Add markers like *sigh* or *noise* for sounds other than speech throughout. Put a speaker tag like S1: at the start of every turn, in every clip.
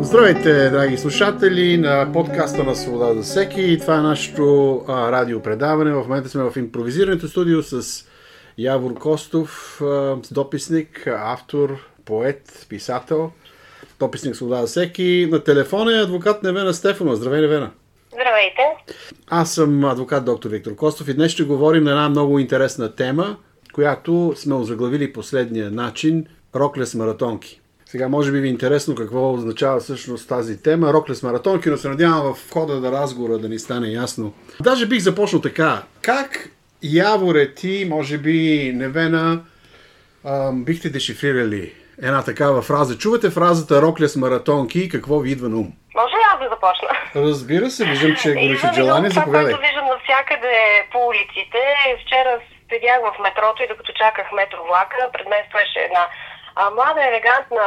S1: Здравейте, драги слушатели на подкаста на Свобода за всеки. Това е нашето а, радиопредаване. В момента сме в импровизираното студио с Явор Костов, а, дописник, автор, поет, писател. Дописник Свобода за всеки. На телефона е адвокат Невена Стефанова. Здравей, Невена.
S2: Здравейте.
S1: Аз съм адвокат доктор Виктор Костов и днес ще говорим на една много интересна тема, която сме озаглавили последния начин – Роклес маратонки. Сега може би ви е интересно какво означава всъщност тази тема. Роклес маратонки, но се надявам в хода на разговора да ни стане ясно. Даже бих започнал така. Как Яворе ти, може би Невена, ам, бихте дешифрирали една такава фраза? Чувате фразата Роклес маратонки какво ви идва на ум?
S2: Може ли аз да започна?
S1: Разбира се, виждам, че
S2: ми
S1: желание.
S2: това,
S1: Заповядай.
S2: което виждам навсякъде по улиците. Вчера седях в метрото и докато чаках метро влака, пред мен стоеше една а, млада, елегантна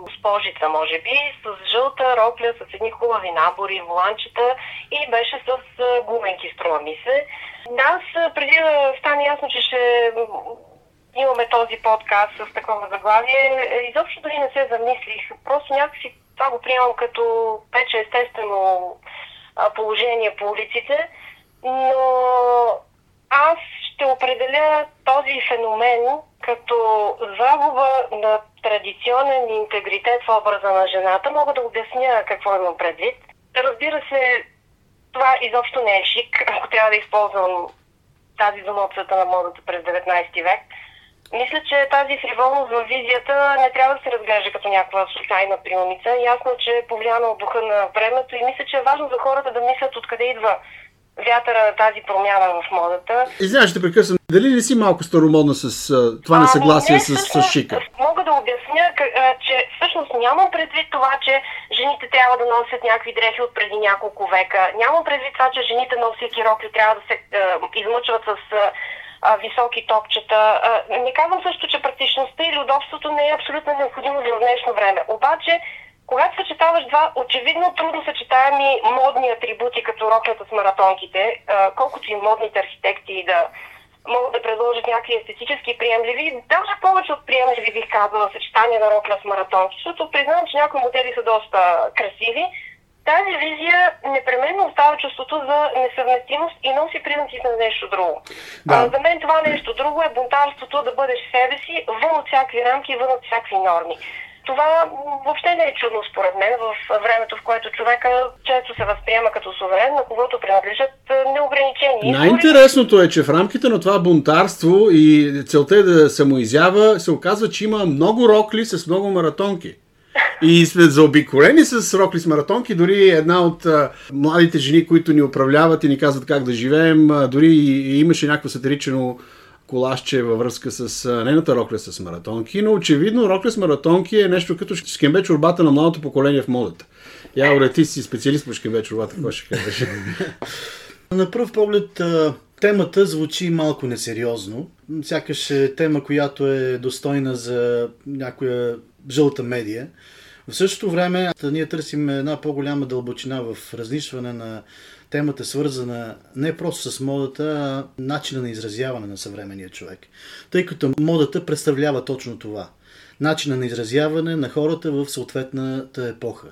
S2: госпожица, може би, с жълта рокля, с едни хубави набори, воланчета и беше с гуменки, струва ми се. Аз, преди да стане ясно, че ще имаме този подкаст с такова заглавие, е, изобщо дори не се замислих. Просто някакси това го приемам като пече естествено положение по улиците, но аз ще определя този феномен като загуба на традиционен интегритет в образа на жената. Мога да обясня какво имам предвид. Разбира се, това изобщо не е шик, ако трябва да използвам тази дума от света на модата през 19 век. Мисля, че тази фриволност във визията не трябва да се разглежда като някаква случайна приумица. Ясно, че е повлияна от духа на времето и мисля, че е важно за хората да мислят откъде идва вятъра на тази промяна в модата.
S1: Извинявай, ще прекъсвам. Дали не си малко старомодна с а, това несъгласие
S2: Ами,
S1: с,
S2: не,
S1: с
S2: всъщност,
S1: шика?
S2: Мога да обясня, че всъщност нямам предвид това, че жените трябва да носят някакви дрехи от преди няколко века. Нямам предвид това, че жените носейки рокли трябва да се а, измъчват с а, високи топчета. Не казвам също, че практичността или удобството не е абсолютно необходимо за днешно време. Обаче, когато съчетаваш два очевидно трудно съчетаеми модни атрибути, като роклята с маратонките, колкото и модните архитекти да могат да предложат някакви естетически приемливи, даже повече от приемливи бих казала съчетание на рокля с маратонки, защото признавам, че някои модели са доста красиви. Тази визия непременно остава чувството за несъвместимост и носи признаците на нещо друго.
S1: Да.
S2: А, за мен това нещо друго е бунтарството да бъдеш себе си, вън от всякакви рамки, вън от всякакви норми. Това въобще не е чудно според мен в времето, в което човека често се възприема като суверен, на когото принадлежат а, неограничени.
S1: Най-интересното е, че в рамките на това бунтарство и целта е да самоизява, се оказва, че има много рокли с много маратонки. И сме заобиколени с рокли с маратонки. Дори една от а, младите жени, които ни управляват и ни казват как да живеем, а, дори и, и имаше някакво сатирично колашче във връзка с а, нейната рокля с маратонки, но очевидно рокля с маратонки е нещо като шкембе чорбата на младото поколение в модата. Яворе, ти си специалист по шкембе чорбата, какво ще кажеш?
S3: На пръв поглед темата звучи малко несериозно. Сякаш е тема, която е достойна за някоя жълта медия. В същото време ние търсим една по-голяма дълбочина в разнищване на темата, свързана не просто с модата, а начина на изразяване на съвременния човек. Тъй като модата представлява точно това. Начина на изразяване на хората в съответната епоха.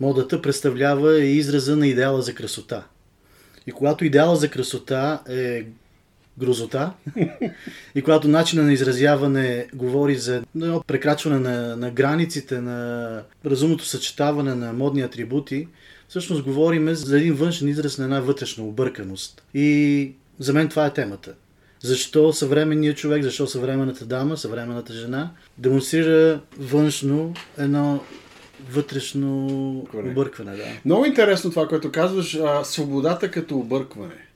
S3: Модата представлява и израза на идеала за красота. И когато идеала за красота е грозота, *laughs* и когато начина на изразяване говори за едно прекрачване на, на границите, на разумното съчетаване на модни атрибути, всъщност говорим за един външен израз на една вътрешна обърканост. И за мен това е темата. Защо съвременният човек, защо съвременната дама, съвременната жена демонстрира външно едно вътрешно объркване. Да.
S1: Много интересно това, което казваш, а, свободата като объркване.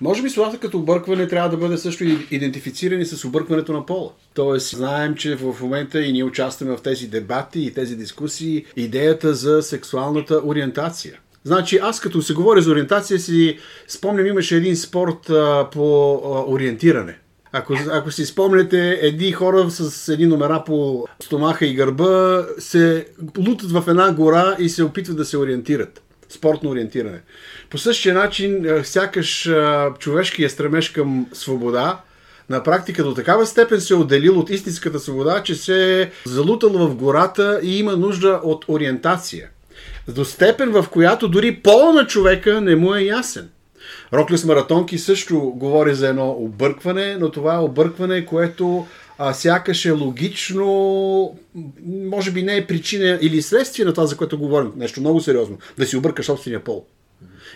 S1: Може би свободата като объркване трябва да бъде също идентифицирани с объркването на пола. Тоест, знаем, че в момента и ние участваме в тези дебати и тези дискусии, идеята за сексуалната ориентация. Значи, аз като се говоря за ориентация, си спомням, имаше един спорт а, по а, ориентиране. Ако, ако си спомняте, едни хора с едни номера по стомаха и гърба се лутат в една гора и се опитват да се ориентират. Спортно ориентиране. По същия начин, а, сякаш а, човешкият стремеж към свобода на практика до такава степен се е отделил от истинската свобода, че се е залутал в гората и има нужда от ориентация. До степен, в която дори пола на човека не му е ясен. Роклес Маратонки също говори за едно объркване, но това е объркване, което а, сякаш е логично, може би не е причина или следствие на това, за което говорим. Нещо много сериозно. Да си объркаш собствения пол.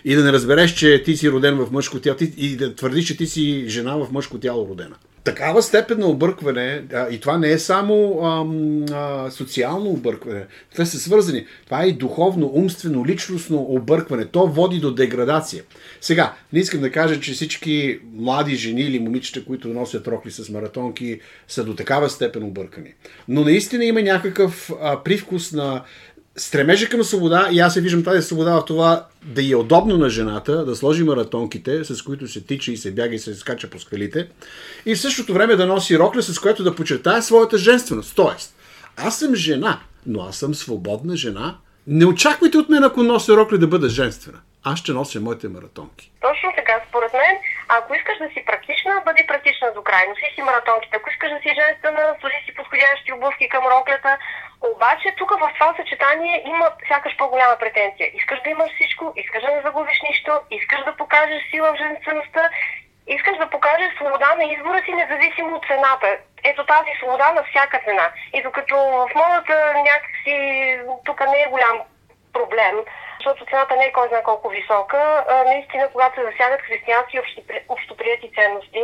S1: И да не разбереш, че ти си роден в мъжко тяло и да твърдиш, че ти си жена в мъжко тяло родена. Такава степен на объркване, а, и това не е само ам, а, социално объркване, те са свързани. Това е и духовно, умствено, личностно объркване. То води до деградация. Сега, не искам да кажа, че всички млади жени или момичета, които носят рокли с маратонки, са до такава степен объркани. Но наистина има някакъв а, привкус на стремежа към свобода и аз се виждам тази свобода в това да е удобно на жената, да сложи маратонките, с които се тича и се бяга и се скача по скалите и в същото време да носи рокля, с което да почертая своята женственост. Тоест, аз съм жена, но аз съм свободна жена. Не очаквайте от мен, ако нося рокля, да бъда женствена. Аз ще нося моите маратонки.
S2: Точно така, според мен, ако искаш да си практична, бъди практична до край. Носи си маратонките. Ако искаш да си женствена, сложи си подходящи обувки към роклята, обаче тук в това съчетание има сякаш по-голяма претенция. Искаш да имаш всичко, искаш да не загубиш нищо, искаш да покажеш сила в женствеността, искаш да покажеш свобода на избора си, независимо от цената. Ето тази свобода на всяка цена. И докато в модата някакси тук не е голям проблем, защото цената не е кой знае колко висока, наистина, когато се засягат християнски общоприяти ценности,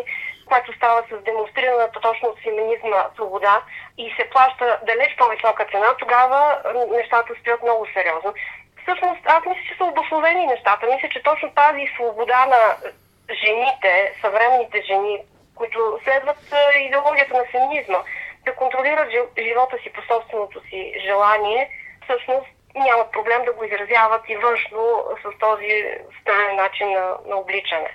S2: което става с демонстрираната точно от феминизма свобода и се плаща далеч по-висока цена, тогава нещата стоят много сериозно. Всъщност, аз мисля, че са обословени нещата. Мисля, че точно тази свобода на жените, съвременните жени, които следват идеологията на феминизма, да контролират живота си по собственото си желание, всъщност нямат проблем да го изразяват и външно с този странен начин на, на обличане.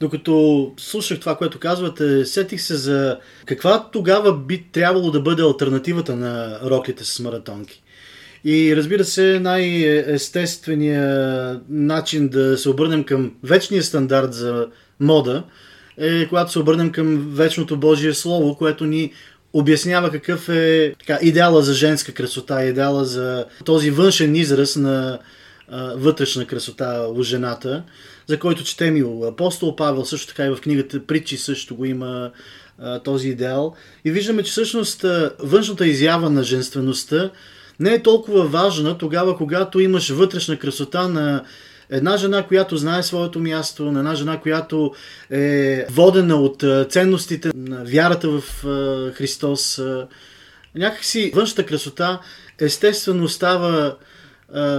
S3: Докато слушах това, което казвате, сетих се за каква тогава би трябвало да бъде альтернативата на роклите с маратонки. И разбира се, най-естественият начин да се обърнем към вечния стандарт за мода е когато се обърнем към вечното Божие Слово, което ни обяснява какъв е така, идеала за женска красота, идеала за този външен израз на а, вътрешна красота у жената за който четем и апостол Павел, също така и в книгата Притчи също го има този идеал. И виждаме, че всъщност външната изява на женствеността не е толкова важна тогава, когато имаш вътрешна красота на една жена, която знае своето място, на една жена, която е водена от ценностите на вярата в Христос. Някакси външната красота естествено става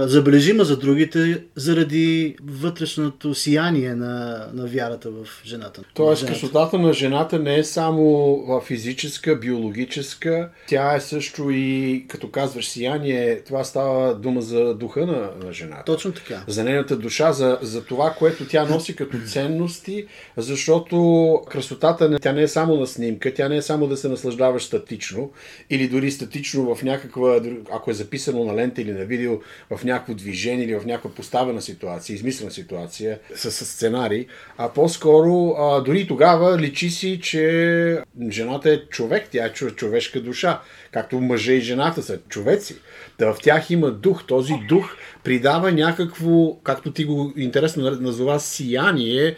S3: забележима за другите заради вътрешното сияние на, на вярата в жената.
S1: Тоест, красотата на жената не е само физическа, биологическа, тя е също и, като казваш сияние, това става дума за духа на, на жената.
S3: Точно така.
S1: За нейната душа, за, за това, което тя носи като ценности, защото красотата тя не е само на снимка, тя не е само да се наслаждаваш статично или дори статично в някаква, ако е записано на лента или на видео, в някакво движение или в някаква поставена ситуация, измислена ситуация с, с сценарий, а по-скоро а, дори тогава личи си, че жената е човек, тя е човешка душа, както мъже и жената са човеци. Да в тях има дух. Този дух придава някакво, както ти го интересно назова, сияние.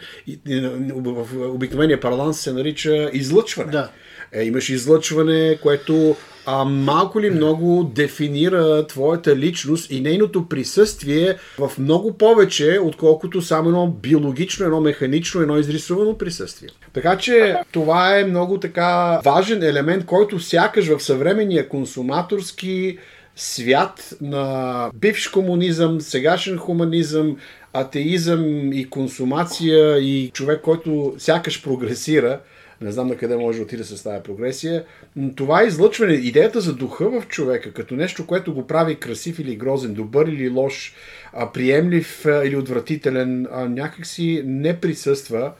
S1: В обикновения параланс се нарича излъчване.
S3: Да.
S1: Е, имаш излъчване, което а, малко ли много дефинира твоята личност и нейното присъствие в много повече, отколкото само едно биологично, едно механично, едно изрисувано присъствие. Така че това е много така важен елемент, който сякаш в съвременния консуматорски свят на бивш комунизъм, сегашен хуманизъм, атеизъм и консумация и човек, който сякаш прогресира, не знам на къде може да отиде с тази прогресия. Това е излъчване, идеята за духа в човека, като нещо, което го прави красив или грозен, добър или лош, приемлив или отвратителен, някакси не присъства.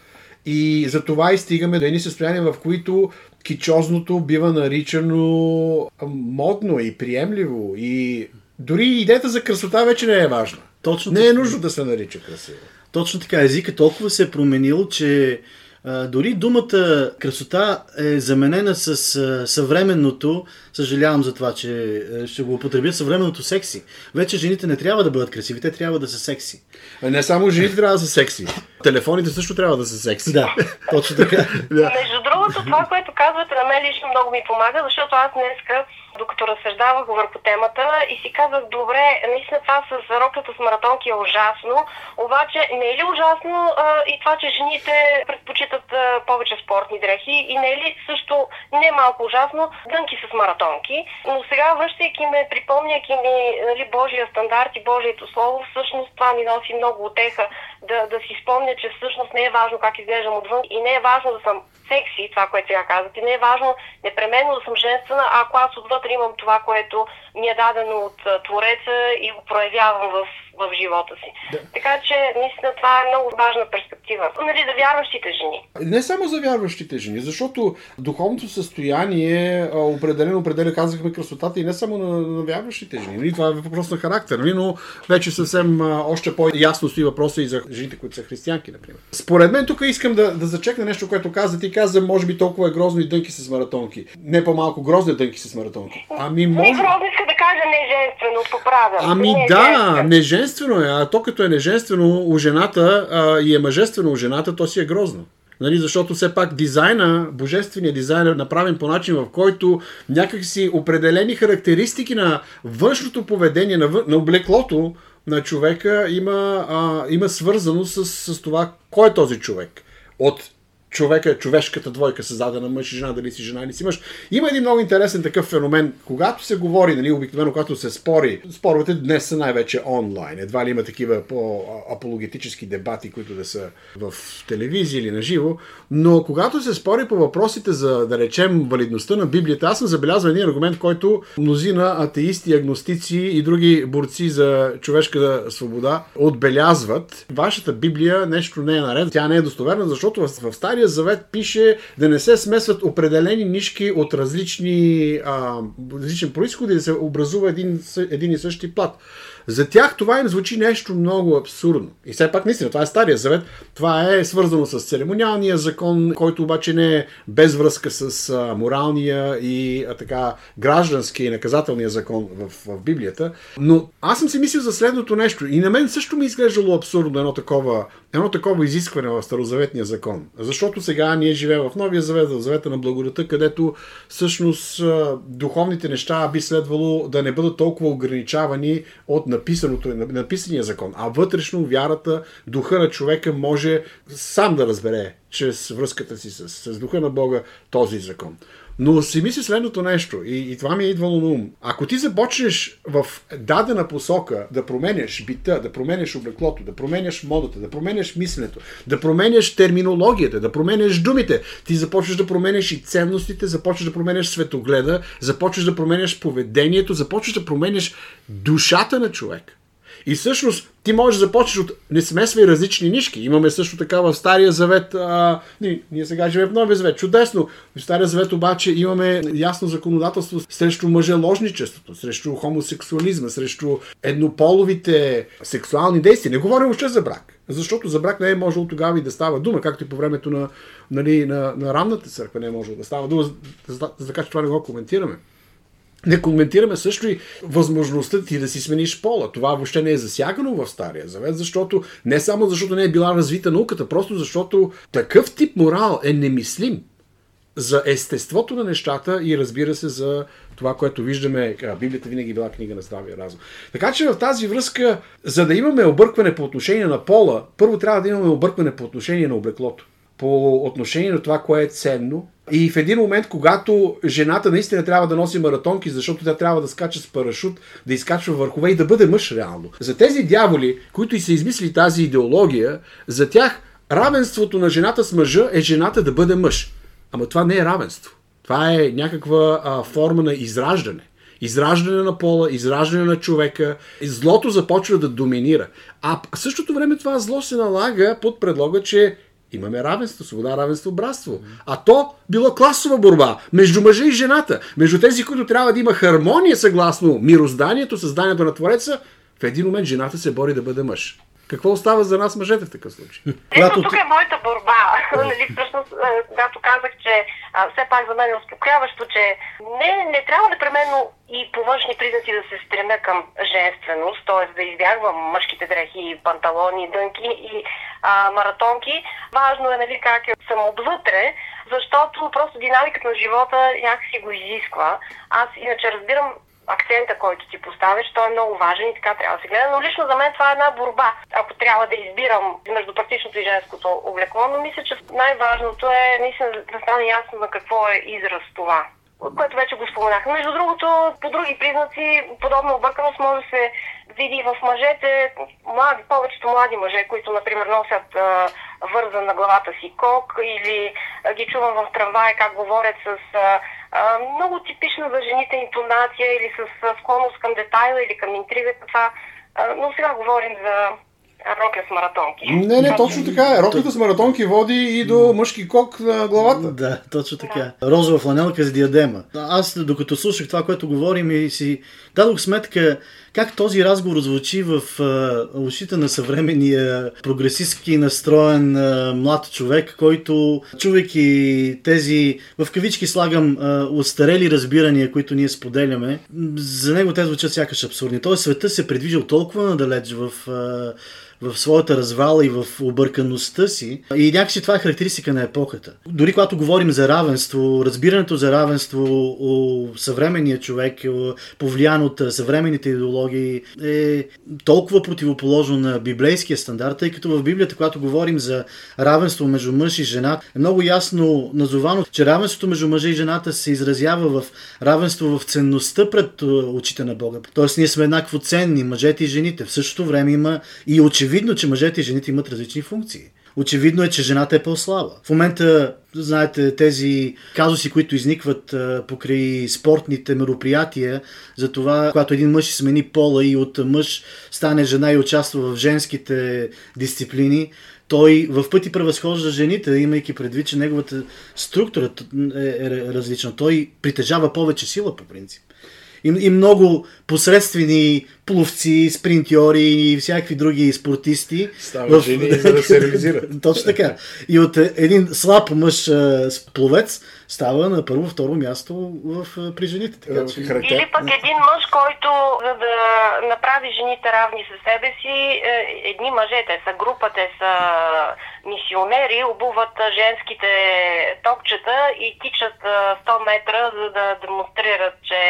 S1: И за това и стигаме до едни състояния, в които кичозното бива наричано модно и приемливо. И дори идеята за красота вече не е важна. Точно не е нужно да се нарича красиво.
S3: Точно така. Езика толкова се е променил, че дори думата красота е заменена с а, съвременното, съжалявам за това, че а, ще го употребя, съвременното секси. Вече жените не трябва да бъдат красиви, те трябва да са секси.
S1: Не само жените трябва да са секси. Телефоните също трябва да са секси.
S3: Да, точно така.
S2: Между другото, това, което казвате на мен лично много ми помага, защото аз днеска докато разсъждавах върху темата и си казах, добре, наистина това с роклята с маратонки е ужасно, обаче не е ли ужасно а, и това, че жените предпочитат а, повече спортни дрехи и не е ли също не малко ужасно дънки с маратонки, но сега връщайки ме, припомняйки ми нали, Божия стандарт и Божието слово, всъщност това ми носи много отеха да, да си спомня, че всъщност не е важно как изглеждам отвън и не е важно да съм секси, това, което сега казвате. Не е важно непременно да съм женствена, ако аз отвътре имам това, което ми е дадено от Твореца и го проявявам в в живота си. Да. Така че, наистина, това е много важна перспектива. Нали, за вярващите жени.
S1: Не само за вярващите жени, защото духовното състояние определено определя, казахме, красотата и не само на, на вярващите жени. Нали, това е въпрос на характер, нали, но вече съвсем още по-ясно стои въпроса и за жените, които са християнки, например. Според мен тук искам да, да зачекна нещо, което каза. Ти каза, може би толкова е грозно и дънки с маратонки. Не по-малко грозни дънки с маратонки.
S2: Ами може... Не грозно иска да кажа неженствено, поправя.
S1: Ами не да, неженствено неженствено е, а то като е неженствено у жената а, и е мъжествено у жената, то си е грозно. Нали, защото все пак дизайна, божественият дизайн е направен по начин, в който някакси определени характеристики на външното поведение, на, на облеклото на човека има, а, има свързано с, с това кой е този човек. От човека, човешката двойка, създадена мъж и жена, дали си жена или си мъж. Има един много интересен такъв феномен, когато се говори, нали, обикновено, когато се спори, споровете днес са най-вече онлайн. Едва ли има такива по-апологетически дебати, които да са в телевизия или на живо, но когато се спори по въпросите за, да речем, валидността на Библията, аз съм забелязал един аргумент, който мнозина атеисти, агностици и други борци за човешка свобода отбелязват. Вашата Библия нещо не е наред, тя не е достоверна, защото в, в Стария Стария завет пише да не се смесват определени нишки от различни, а, различен происход и да се образува един, един и същи плат. За тях това им звучи нещо много абсурдно. И все пак наистина, това е Стария завет. Това е свързано с церемониалния закон, който обаче не е без връзка с а, моралния и а, така гражданския и наказателния закон в, в Библията. Но аз съм си мислил за следното нещо. И на мен също ми изглеждало абсурдно едно такова, едно такова изискване в Старозаветния закон. Защото сега ние живеем в Новия завет, в завета на благодата, където всъщност духовните неща би следвало да не бъдат толкова ограничавани от написаното, написания закон, а вътрешно вярата, духа на човека може сам да разбере чрез връзката си с, с духа на Бога този закон. Но си мисли следното нещо, и, и това ми е идвало на ум. Ако ти започнеш в дадена посока да променяш бита, да променяш облеклото, да променяш модата, да променяш мисленето, да променяш терминологията, да променяш думите, ти започваш да променяш и ценностите, започваш да променяш светогледа, започваш да променяш поведението, започваш да променяш душата на човек. И всъщност ти можеш да започнеш от не смесвай различни нишки. Имаме също така в Стария завет, а, ние, ние сега живеем в Новия завет, чудесно. В Стария завет обаче имаме ясно законодателство срещу мъжеложничеството, срещу хомосексуализма, срещу еднополовите сексуални действия. Не говорим още за брак. Защото за брак не е можело тогава и да става дума, както и по времето на, нали, на, на ранната църква не е можело да става дума, за, за, за така че това не го коментираме. Не коментираме също и възможността ти да си смениш пола. Това въобще не е засягано в Стария Завет, защото не само защото не е била развита науката, просто защото такъв тип морал е немислим за естеството на нещата и разбира се за това, което виждаме. Библията винаги е била книга на здравия разум. Така че в тази връзка, за да имаме объркване по отношение на пола, първо трябва да имаме объркване по отношение на облеклото. По отношение на това, кое е ценно, и в един момент, когато жената наистина трябва да носи маратонки, защото тя трябва да скача с парашут, да изкачва върхове и да бъде мъж реално. За тези дяволи, които и са измисли тази идеология, за тях равенството на жената с мъжа е жената да бъде мъж. Ама това не е равенство. Това е някаква а, форма на израждане. Израждане на пола, израждане на човека. Злото започва да доминира. А в същото време това зло се налага под предлога, че Имаме равенство, свобода, равенство, братство. А то било класова борба между мъжа и жената, между тези, които трябва да има хармония съгласно мирозданието, създанието на Твореца. В един момент жената се бори да бъде мъж. Какво остава за нас мъжете в такъв случай?
S2: Ето тук е моята борба. *laughs* нали, всъщност, когато казах, че а, все пак за мен е успокояващо, че не, не трябва непременно и по външни признаци да се стремя към женственост, т.е. да избягвам мъжките дрехи, панталони, дънки и а, маратонки. Важно е нали, как е съм отвътре, защото просто динамиката на живота някакси го изисква. Аз иначе разбирам акцента, който ти поставиш, той е много важен и така трябва да се гледа. Но лично за мен това е една борба. Ако трябва да избирам между практичното и женското облекло, но мисля, че най-важното е наистина да стане ясно на какво е израз това което вече го споменах. Между другото, по други признаци, подобна обърканост може да се види в мъжете, млади, повечето млади мъже, които, например, носят вързан на главата си кок или ги чувам в трамвая как говорят с а, много типична за жените интонация или с склонност към детайла или към интригата. Това. А, но сега говорим за рокля с маратонки.
S1: Не, не, точно така е. Роклята с маратонки води и до мъжки кок на главата.
S3: Да, точно така. Розова фланелка с диадема. Аз, докато слушах това, което говорим и си дадох сметка как този разговор звучи в а, ушите на съвременния прогресистски настроен а, млад човек, който, чувайки тези, в кавички слагам, а, устарели разбирания, които ние споделяме, за него те звучат сякаш абсурдни. Тоест света се предвижил толкова надалеч в а, в своята развала и в объркаността си. И някакси това е характеристика на епохата. Дори когато говорим за равенство, разбирането за равенство у съвременния човек, повлиян от съвременните идеологии, е толкова противоположно на библейския стандарт, тъй като в Библията, когато говорим за равенство между мъж и жена, е много ясно назовано, че равенството между мъжа и жената се изразява в равенство в ценността пред очите на Бога. Тоест ние сме еднакво ценни, мъжете и жените. В същото време има и очевидно очевидно, че мъжете и жените имат различни функции. Очевидно е, че жената е по-слаба. В момента, знаете, тези казуси, които изникват покрай спортните мероприятия, за това, когато един мъж смени пола и от мъж стане жена и участва в женските дисциплини, той в пъти превъзхожда жените, имайки предвид, че неговата структура е, е различна. Той притежава повече сила по принцип и, и много посредствени пловци, спринтьори и всякакви други спортисти.
S1: Става в... жени, за да се реализира. *laughs*
S3: Точно така. И от един слаб мъж пловец става на първо, второ място в, при жените. Така,
S2: че... Или пък един мъж, който за да направи жените равни със себе си, е, едни мъже, те са група, те са мисионери, обуват женските топчета и тичат 100 метра, за да демонстрират, че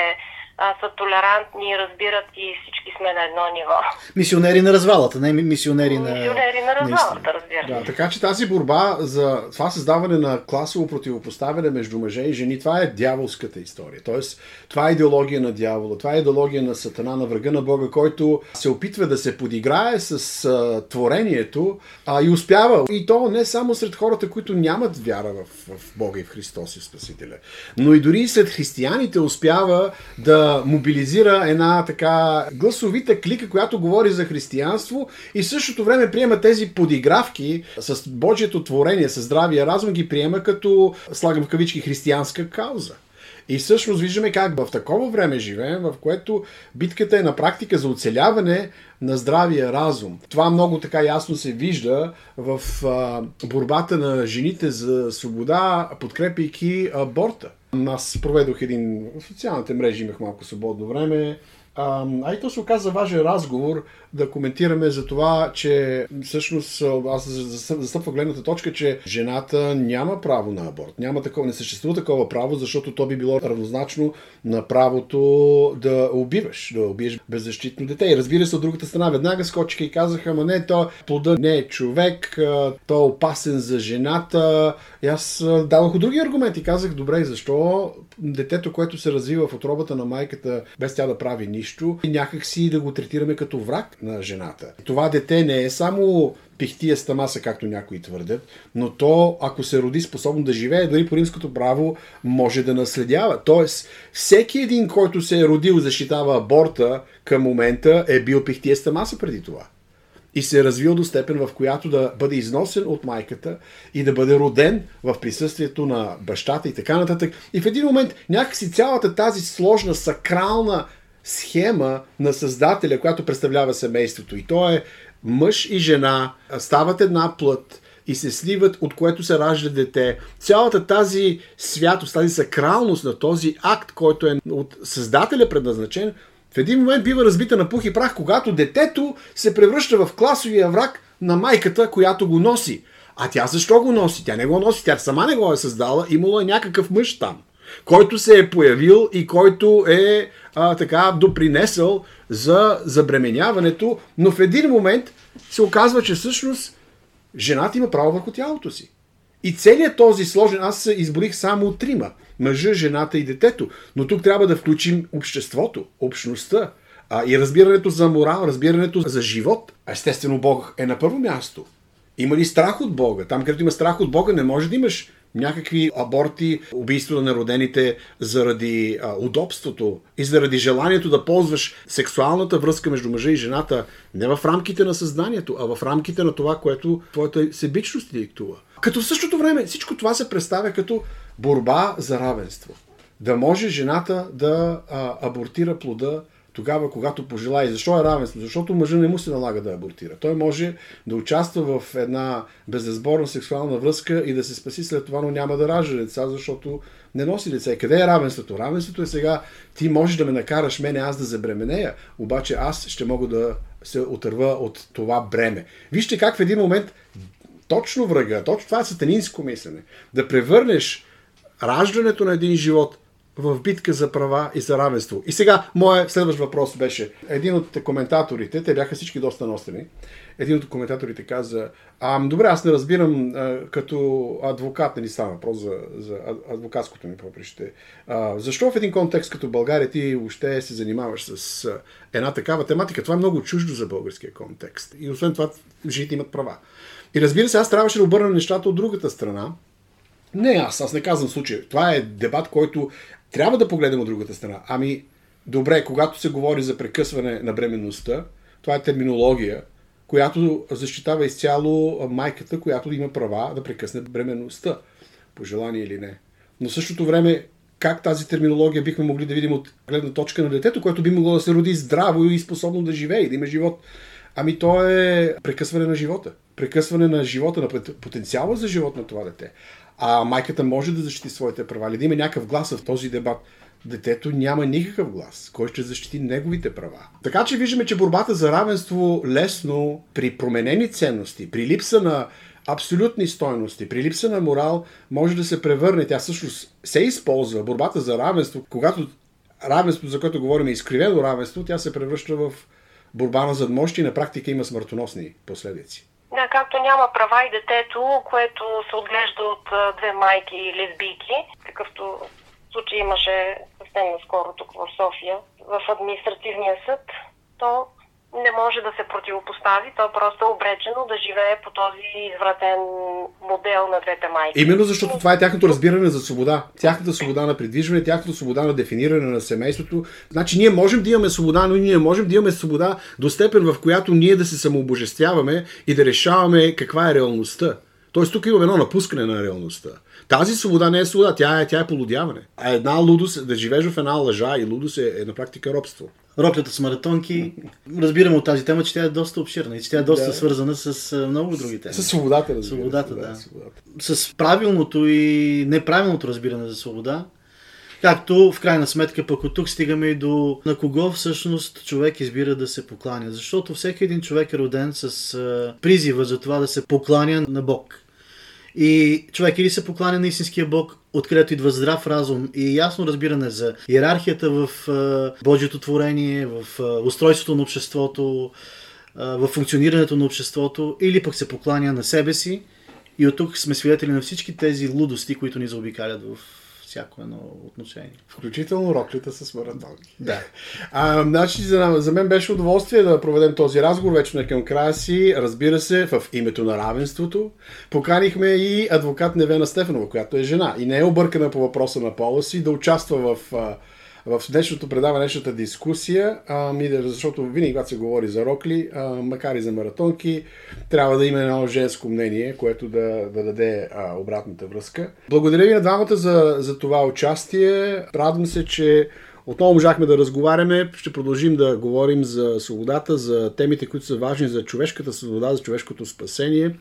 S2: а, са толерантни, разбират и всички сме на едно ниво.
S3: Мисионери на развалата, не мисионери на...
S2: Мисионери на развалата, разбира
S1: Да, така че тази борба за това създаване на класово противопоставяне между мъже и жени, това е дяволската история. Тоест, това е идеология на дявола, това е идеология на сатана, на врага на Бога, който се опитва да се подиграе с а, творението а, и успява. И то не само сред хората, които нямат вяра в, в Бога и в Христос и Спасителя, но и дори сред християните успява да мобилизира една така гласовита клика, която говори за християнство и в същото време приема тези подигравки с Божието творение, с здравия разум, ги приема като, слагам в кавички, християнска кауза. И всъщност виждаме как в такова време живеем, в което битката е на практика за оцеляване на здравия разум. Това много така ясно се вижда в а, борбата на жените за свобода, подкрепяйки аборта. Аз проведох един в социалните мрежи, имах малко свободно време. А, а и то се оказа важен разговор да коментираме за това, че всъщност аз застъпва гледната точка, че жената няма право на аборт. Няма такова, не съществува такова право, защото то би било равнозначно на правото да убиваш, да убиеш беззащитно дете. И разбира се, от другата страна веднага скочиха и казаха, ама не, то плода не е човек, то е опасен за жената. И аз дадох други аргументи. Казах, добре, защо детето, което се развива в отробата на майката, без тя да прави нищо, някак си да го третираме като враг на жената. Това дете не е само пихтия стамаса, както някои твърдят, но то, ако се роди способно да живее, дори по римското право, може да наследява. Тоест, всеки един, който се е родил, защитава аборта към момента, е бил пихтия стамаса преди това и се е развил до степен, в която да бъде износен от майката и да бъде роден в присъствието на бащата и така нататък. И в един момент някакси цялата тази сложна, сакрална схема на създателя, която представлява семейството. И то е мъж и жена стават една плът и се сливат, от което се ражда дете. Цялата тази святост, тази сакралност на този акт, който е от Създателя предназначен, в един момент бива разбита на пух и прах, когато детето се превръща в класовия враг на майката, която го носи. А тя защо го носи? Тя не го носи, тя сама не го е създала, имало е някакъв мъж там, който се е появил и който е а, така допринесъл за забременяването, но в един момент се оказва, че всъщност жената има право върху тялото си. И целият този сложен, аз изборих само трима. Мъжа, жената и детето. Но тук трябва да включим обществото, общността а, и разбирането за морал, разбирането за живот. Естествено, Бог е на първо място. Има ли страх от Бога? Там, където има страх от Бога, не може да имаш някакви аборти, убийство на народените заради а, удобството и заради желанието да ползваш сексуалната връзка между мъжа и жената не в рамките на съзнанието, а в рамките на това, което твоята себичност ти диктува. Като в същото време всичко това се представя като борба за равенство. Да може жената да а, абортира плода тогава, когато пожелая. Защо е равенство? Защото мъжа не му се налага да абортира. Той може да участва в една безразборна сексуална връзка и да се спаси след това, но няма да ражда деца, защото не носи деца. Къде е равенството? Равенството е сега, ти можеш да ме накараш мене аз да забременея, обаче аз ще мога да се отърва от това бреме. Вижте как в един момент точно врага, точно това е сатанинско мислене, да превърнеш раждането на един живот в битка за права и за равенство. И сега, моят следващ въпрос беше, един от коментаторите, те бяха всички доста нострени, един от коментаторите каза, а, добре, аз не разбирам а, като адвокат, нали става въпрос за, за адвокатското ми поприще. А, защо в един контекст като България ти въобще се занимаваш с а, една такава тематика? Това е много чуждо за българския контекст. И освен това, жените имат права. И разбира се, аз трябваше да обърна нещата от другата страна. Не аз, аз не казвам случай. Това е дебат, който трябва да погледнем от другата страна. Ами, добре, когато се говори за прекъсване на бременността, това е терминология, която защитава изцяло майката, която има права да прекъсне бременността, по желание или не. Но в същото време, как тази терминология бихме могли да видим от гледна точка на детето, което би могло да се роди здраво и способно да живее и да има живот. Ами то е прекъсване на живота. Прекъсване на живота, на потенциала за живот на това дете а майката може да защити своите права, или да има някакъв глас в този дебат. Детето няма никакъв глас. Кой ще защити неговите права? Така че виждаме, че борбата за равенство лесно при променени ценности, при липса на абсолютни стойности, при липса на морал, може да се превърне. Тя всъщност се използва. Борбата за равенство, когато равенството, за което говорим, е изкривено равенство, тя се превръща в борба на задмощи и на практика има смъртоносни последици.
S2: Да, както няма права и детето, което се отглежда от две майки лесбийки, какъвто случай имаше съвсем наскоро тук в София, в административния съд, то не може да се противопостави, то просто е обречено да живее по този извратен модел на двете майки.
S1: Именно защото това е тяхното разбиране за свобода. Тяхната свобода на придвижване, тяхната свобода на дефиниране на семейството. Значи ние можем да имаме свобода, но ние можем да имаме свобода до степен, в която ние да се самообожествяваме и да решаваме каква е реалността. Тоест тук имаме едно напускане на реалността. Тази свобода не е свобода, тя е, тя е полудяване. А една лудост, да живееш в една лъжа и лудост е, е на практика робство.
S3: Роклята с маратонки. Разбираме от тази тема, че тя е доста обширна и че тя е доста да. свързана с много други теми.
S1: С свободата,
S3: разбира. Свободата, да. да. Свободата. С правилното и неправилното разбиране за свобода. Както в крайна сметка пък от тук стигаме и до на кого всъщност човек избира да се покланя. Защото всеки един човек е роден с призива за това да се покланя на Бог. И човек или се покланя на истинския Бог, откъдето идва здрав разум и ясно разбиране за иерархията в Божието творение, в устройството на обществото, в функционирането на обществото, или пък се покланя на себе си. И от тук сме свидетели на всички тези лудости, които ни заобикалят в всяко едно отношение.
S1: Включително роклята с маратонки.
S3: Да.
S1: А, значи, за, за мен беше удоволствие да проведем този разговор, вече на към края си. Разбира се, в името на равенството. Поканихме и адвокат Невена Стефанова, която е жена и не е объркана по въпроса на пола си, да участва в в днешното предаване, днешната дискусия, защото винаги, когато се говори за рокли, макар и за маратонки, трябва да има едно женско мнение, което да, да даде обратната връзка. Благодаря ви на двамата за, за това участие. Радвам се, че Отново можахме да разговаряме, ще продължим да говорим за свободата, за темите, които са важни за човешката свобода, за човешкото спасение.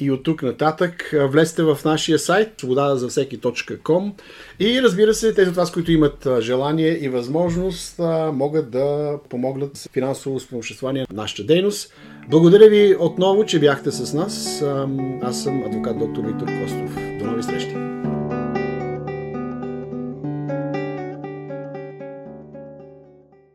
S1: И от тук нататък влезте в нашия сайт свобода за всеки.com и разбира се, тези от вас, които имат желание и възможност, могат да помогнат с финансово спомоществание на нашата дейност. Благодаря ви отново, че бяхте с нас. Аз съм адвокат доктор Виктор Костов. До нови срещи!